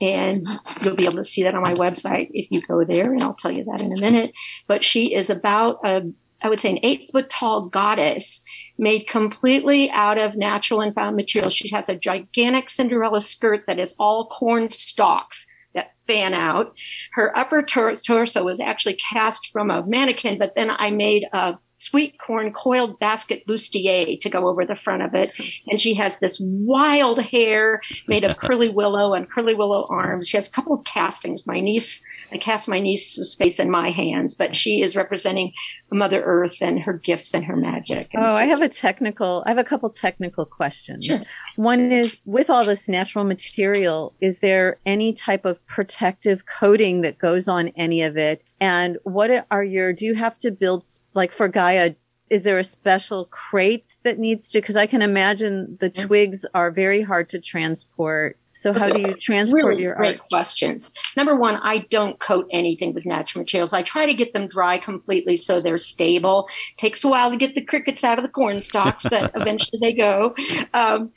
and you'll be able to see that on my website if you go there, and I'll tell you that in a minute. But she is about a, I would say, an eight foot tall goddess made completely out of natural and found materials. She has a gigantic Cinderella skirt that is all corn stalks that fan out. Her upper tor- torso was actually cast from a mannequin, but then I made a sweet corn coiled basket bustier to go over the front of it. And she has this wild hair made of curly willow and curly willow arms. She has a couple of castings. My niece, I cast my niece's face in my hands, but she is representing Mother Earth and her gifts and her magic. And Oh, so- I have a technical, I have a couple technical questions. Sure. One is with all this natural material, is there any type of protective coating that goes on any of it? And what are your, do you have to build, like for Gaia, is there a special crate that needs to, because I can imagine the twigs are very hard to transport. So how do you transport really your great art? questions. Number one, I don't coat anything with natural materials. I try to get them dry completely so they're stable. Takes a while to get the crickets out of the corn stalks, but eventually they go. Um,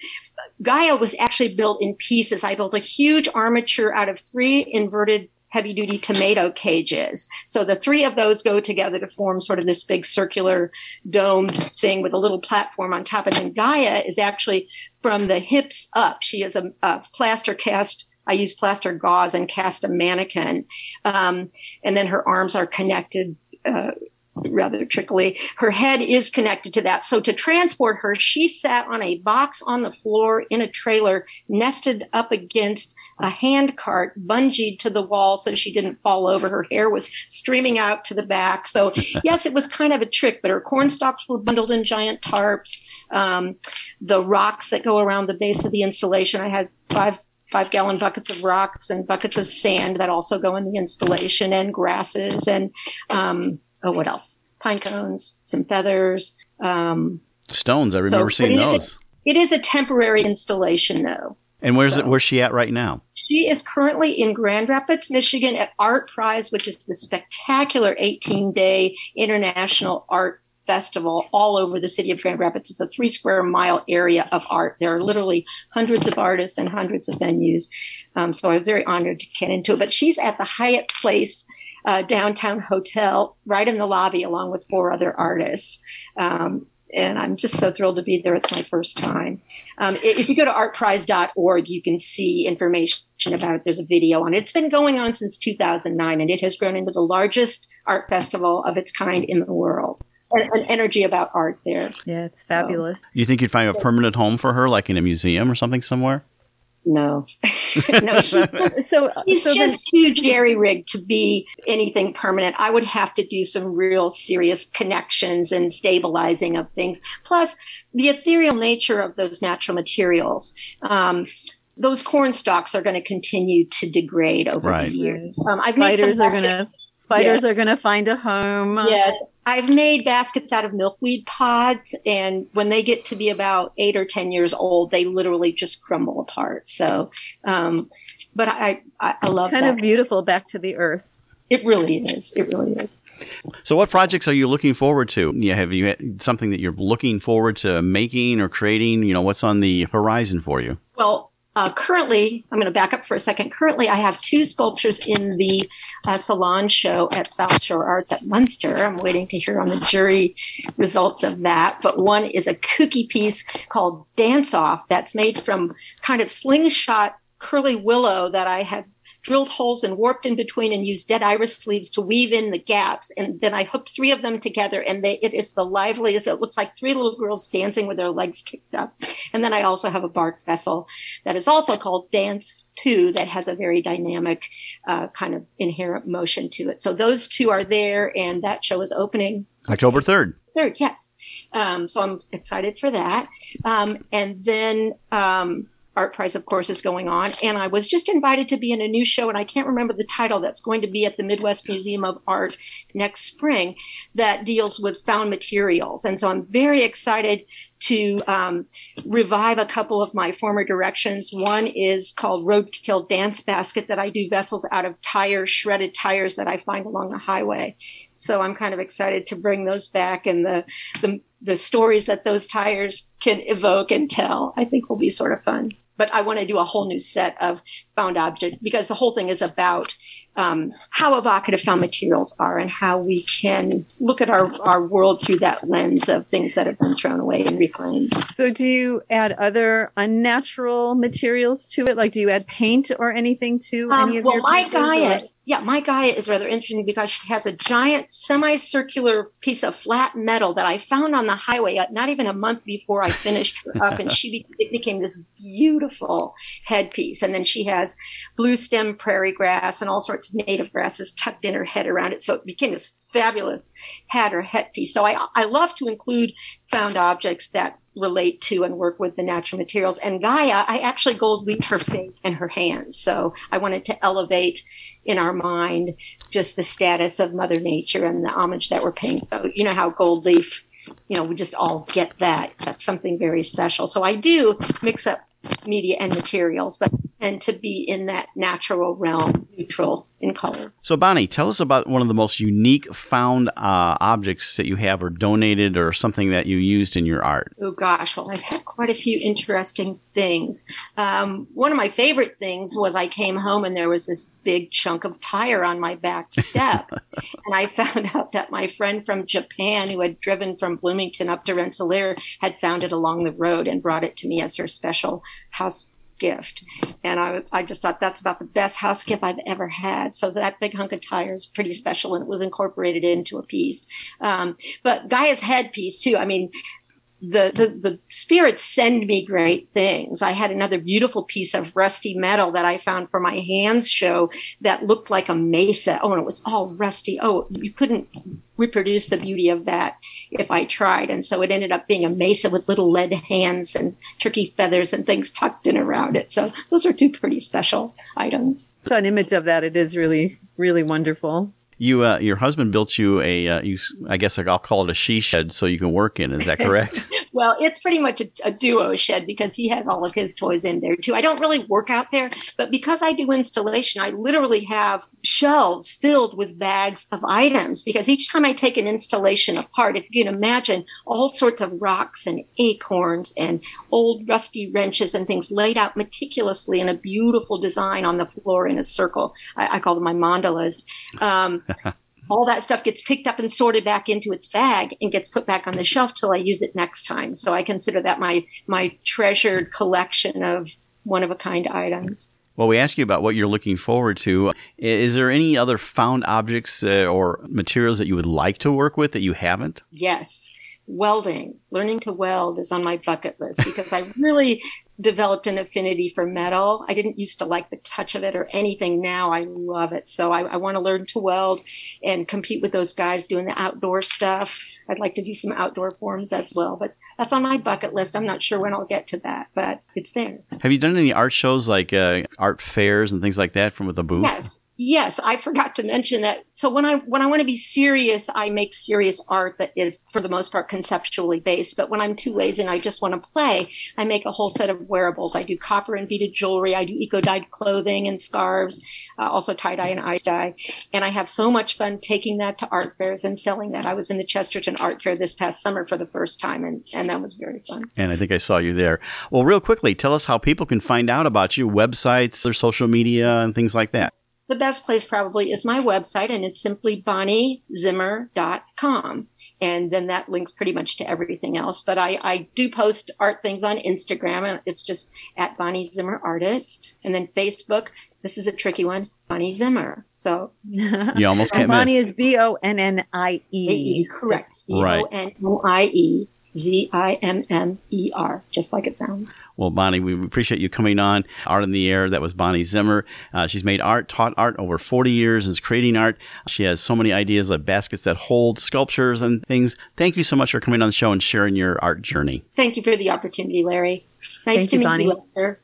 Gaia was actually built in pieces. I built a huge armature out of three inverted heavy duty tomato cages. So the three of those go together to form sort of this big circular domed thing with a little platform on top. And then Gaia is actually from the hips up. She is a, a plaster cast. I use plaster gauze and cast a mannequin. Um, and then her arms are connected. Uh, rather trickily. Her head is connected to that. So to transport her, she sat on a box on the floor in a trailer, nested up against a hand cart, bungeed to the wall so she didn't fall over. Her hair was streaming out to the back. So yes, it was kind of a trick, but her corn stalks were bundled in giant tarps. Um, the rocks that go around the base of the installation, I had five five gallon buckets of rocks and buckets of sand that also go in the installation and grasses and um, oh what else pine cones some feathers um, Stones, I remember so seeing it is a- those. it is a temporary installation though And where's it? Where's she at right now? she is currently in Grand Rapids, Michigan at Art Prize, which is the spectacular 18 day international art festival all over the city of Grand Rapids. It's a three square mile area of art. There are literally hundreds of artists and hundreds of venues. Um, so I'm very honored to get into it. But she's at the Hyatt Place uh, downtown hotel right in the lobby along with four other artists. Um, and I'm just so thrilled to be there. It's my first time. Um, if you go to artprize.org, you can see information about it. There's a video on it. It's been going on since 2009, and it has grown into the largest art festival of its kind in the world. And an energy about art there. Yeah, it's fabulous. You think you'd find a permanent home for her, like in a museum or something somewhere? No, no, just, So, he's so then, just too jerry rigged to be anything permanent. I would have to do some real serious connections and stabilizing of things. Plus, the ethereal nature of those natural materials. Um, those corn stalks are going to continue to degrade over Right. the years. Um, I've made spiders are gonna spiders are gonna find a home. Yes, I've made baskets out of milkweed pods, and when they get to be about eight or ten years old, they literally just crumble apart. So, um, but I, I, I love kind that. of beautiful back to the earth. It really is. It really is. So, what projects are you looking forward to? Yeah, have you had something that you're looking forward to making or creating? You know, what's on the horizon for you? Well, uh, currently, I'm going to back up for a second. Currently, I have two sculptures in the uh, salon show at South Shore Arts at Munster. I'm waiting to hear on the jury results of that. But one is a cookie piece called Dance Off that's made from kind of slingshot curly willow that I have drilled holes and warped in between and used dead iris leaves to weave in the gaps. And then I hooked three of them together and they, it is the liveliest. It looks like three little girls dancing with their legs kicked up. And then I also have a bark vessel that is also called Dance Two that has a very dynamic uh, kind of inherent motion to it. So those two are there and that show is opening October 3rd. third, yes. Um, so I'm excited for that. Um, and then um, Art Prize, of course, is going on. And I was just invited to be in a new show, and I can't remember the title that's going to be at the Midwest Museum of Art next spring that deals with found materials. And so I'm very excited to um, revive a couple of my former directions. One is called Roadkill Dance Basket that I do vessels out of tires, shredded tires that I find along the highway. So I'm kind of excited to bring those back and the, the, the stories that those tires can evoke and tell, I think will be sort of fun. But I want to do a whole new set of found object because the whole thing is about um, how evocative found materials are and how we can look at our, our world through that lens of things that have been thrown away and reclaimed. So, do you add other unnatural materials to it? Like, do you add paint or anything to Um, any of well, your my pieces, Gaia, or- yeah, my Gaia is rather interesting because she has a giant semicircular piece of flat metal that I found on the highway uh, not even a month before I finished her up, and she be, it became this beautiful headpiece. And then she has blue stem prairie grass and all sorts of native grasses tucked in her head around it, so it became this fabulous hat or headpiece. So I I love to include found objects that relate to and work with the natural materials. And Gaia, I actually gold leaf her feet and her hands. So I wanted to elevate in our mind just the status of Mother Nature and the homage that we're paying. So you know how gold leaf, you know, we just all get that. That's something very special. So I do mix up media and materials, but and to be in that natural realm, neutral in color. So, Bonnie, tell us about one of the most unique found uh, objects that you have or donated or something that you used in your art. Oh gosh, well, I've had quite a few interesting things. Um, one of my favorite things was I came home and there was this big chunk of tire on my back step. and I found out that my friend from Japan, who had driven from Bloomington up to Rensselaer, had found it along the road and brought it to me as her special house gift. And I, I just thought that's about the best house gift I've ever had. So that big hunk of tire is pretty special and it was incorporated into a piece. Um, but Gaia's headpiece, too. I mean, the, the the spirits send me great things. I had another beautiful piece of rusty metal that I found for my hands show that looked like a mesa. Oh, and it was all rusty. Oh, you couldn't reproduce the beauty of that if I tried. And so it ended up being a mesa with little lead hands and turkey feathers and things tucked in around it. So those are two pretty special items. Saw an image of that. It is really, really wonderful. You, uh, your husband built you a, uh, you, I guess I'll call it a she shed so you can work in. Is that correct? Well, it's pretty much a, a duo shed because he has all of his toys in there too. I don't really work out there, but because I do installation, I literally have shelves filled with bags of items because each time I take an installation apart, if you can imagine all sorts of rocks and acorns and old rusty wrenches and things laid out meticulously in a beautiful design on the floor in a circle. I, I call them my mandalas. Um, all that stuff gets picked up and sorted back into its bag and gets put back on the shelf till I use it next time. So I consider that my my treasured collection of one of a kind items. Well, we asked you about what you're looking forward to. Is there any other found objects uh, or materials that you would like to work with that you haven't? Yes, welding, learning to weld is on my bucket list because I really developed an affinity for metal. I didn't used to like the touch of it or anything. Now I love it. So I, I want to learn to weld and compete with those guys doing the outdoor stuff. I'd like to do some outdoor forms as well, but that's on my bucket list. I'm not sure when I'll get to that, but it's there. Have you done any art shows like uh, art fairs and things like that from with a booth? Yes. Yes, I forgot to mention that. So when I when I want to be serious, I make serious art that is for the most part conceptually based. But when I'm too lazy and I just want to play, I make a whole set of wearables. I do copper and beaded jewelry. I do eco dyed clothing and scarves, uh, also tie dye and ice dye. And I have so much fun taking that to art fairs and selling that. I was in the Chesterton Art Fair this past summer for the first time, and and that was very fun. And I think I saw you there. Well, real quickly, tell us how people can find out about you, websites, or social media, and things like that the best place probably is my website, and it's simply bonniezimmer.com. And then that links pretty much to everything else. But I, I do post art things on Instagram, and it's just at Bonnie Zimmer Artist. And then Facebook, this is a tricky one, Bonnie Zimmer. So you almost can't Bonnie miss. is B O N N I E. Correct. B Right. O N N I E Z I M M E R, just like it sounds. Well, Bonnie, we appreciate you coming on. Art in the Air, that was Bonnie Zimmer. Uh, she's made art, taught art over 40 years, is creating art. She has so many ideas of baskets that hold sculptures and things. Thank you so much for coming on the show and sharing your art journey. Thank you for the opportunity, Larry. Nice Thank to you, meet Bonnie. you, Esther.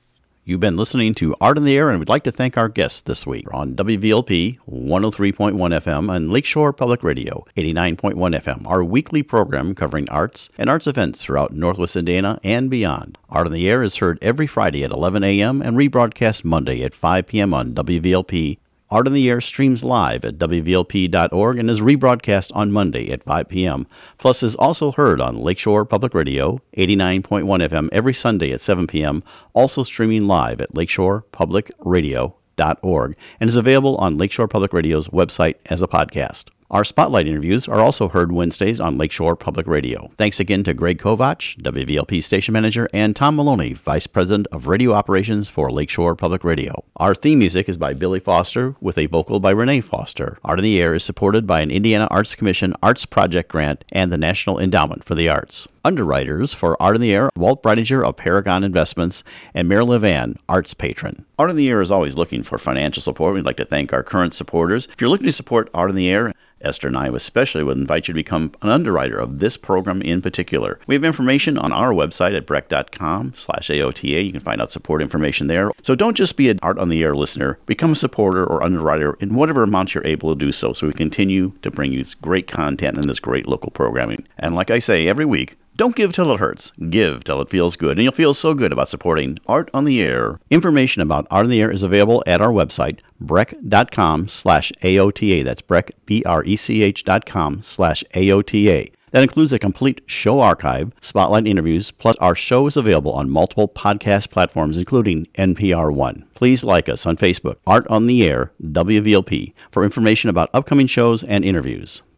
You've been listening to Art in the Air, and we'd like to thank our guests this week on WVLP 103.1 FM and Lakeshore Public Radio 89.1 FM, our weekly program covering arts and arts events throughout Northwest Indiana and beyond. Art in the Air is heard every Friday at 11 a.m. and rebroadcast Monday at 5 p.m. on WVLP. Art in the Air streams live at WVLP.org and is rebroadcast on Monday at 5 p.m. Plus is also heard on Lakeshore Public Radio, 89.1 FM every Sunday at 7 p.m., also streaming live at lakeshorepublicradio.org and is available on Lakeshore Public Radio's website as a podcast. Our spotlight interviews are also heard Wednesdays on Lakeshore Public Radio. Thanks again to Greg Kovach, WVLP station manager, and Tom Maloney, vice president of radio operations for Lakeshore Public Radio. Our theme music is by Billy Foster with a vocal by Renee Foster. Art in the Air is supported by an Indiana Arts Commission Arts Project grant and the National Endowment for the Arts. Underwriters for Art in the Air, Walt Breidinger of Paragon Investments, and Marilyn Levan, Arts Patron. Art in the Air is always looking for financial support. We'd like to thank our current supporters. If you're looking to support Art in the Air, Esther and I especially would invite you to become an underwriter of this program in particular. We have information on our website at brech.com slash AOTA. You can find out support information there. So don't just be an Art on the Air listener. Become a supporter or underwriter in whatever amount you're able to do so so we continue to bring you this great content and this great local programming. And like I say every week, don't give till it hurts. Give till it feels good. And you'll feel so good about supporting Art on the Air. Information about Art on the Air is available at our website, brech.com slash AOTA. That's brech, B-R-E-C-H dot com slash AOTA. That includes a complete show archive, spotlight interviews, plus our show is available on multiple podcast platforms, including NPR One. Please like us on Facebook, Art on the Air, WVLP, for information about upcoming shows and interviews.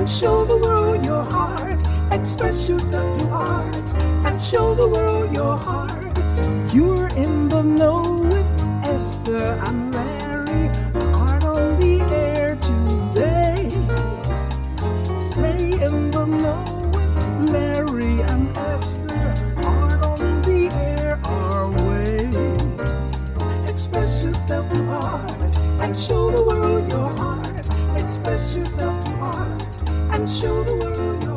and show the world your heart. Express yourself through art and show the world your heart. You're in the know with Esther and Larry. Art on the air today. Stay in the know with Larry and Esther. Art on the air our way. Express yourself through art and show the world your heart. Express yourself through art and show the world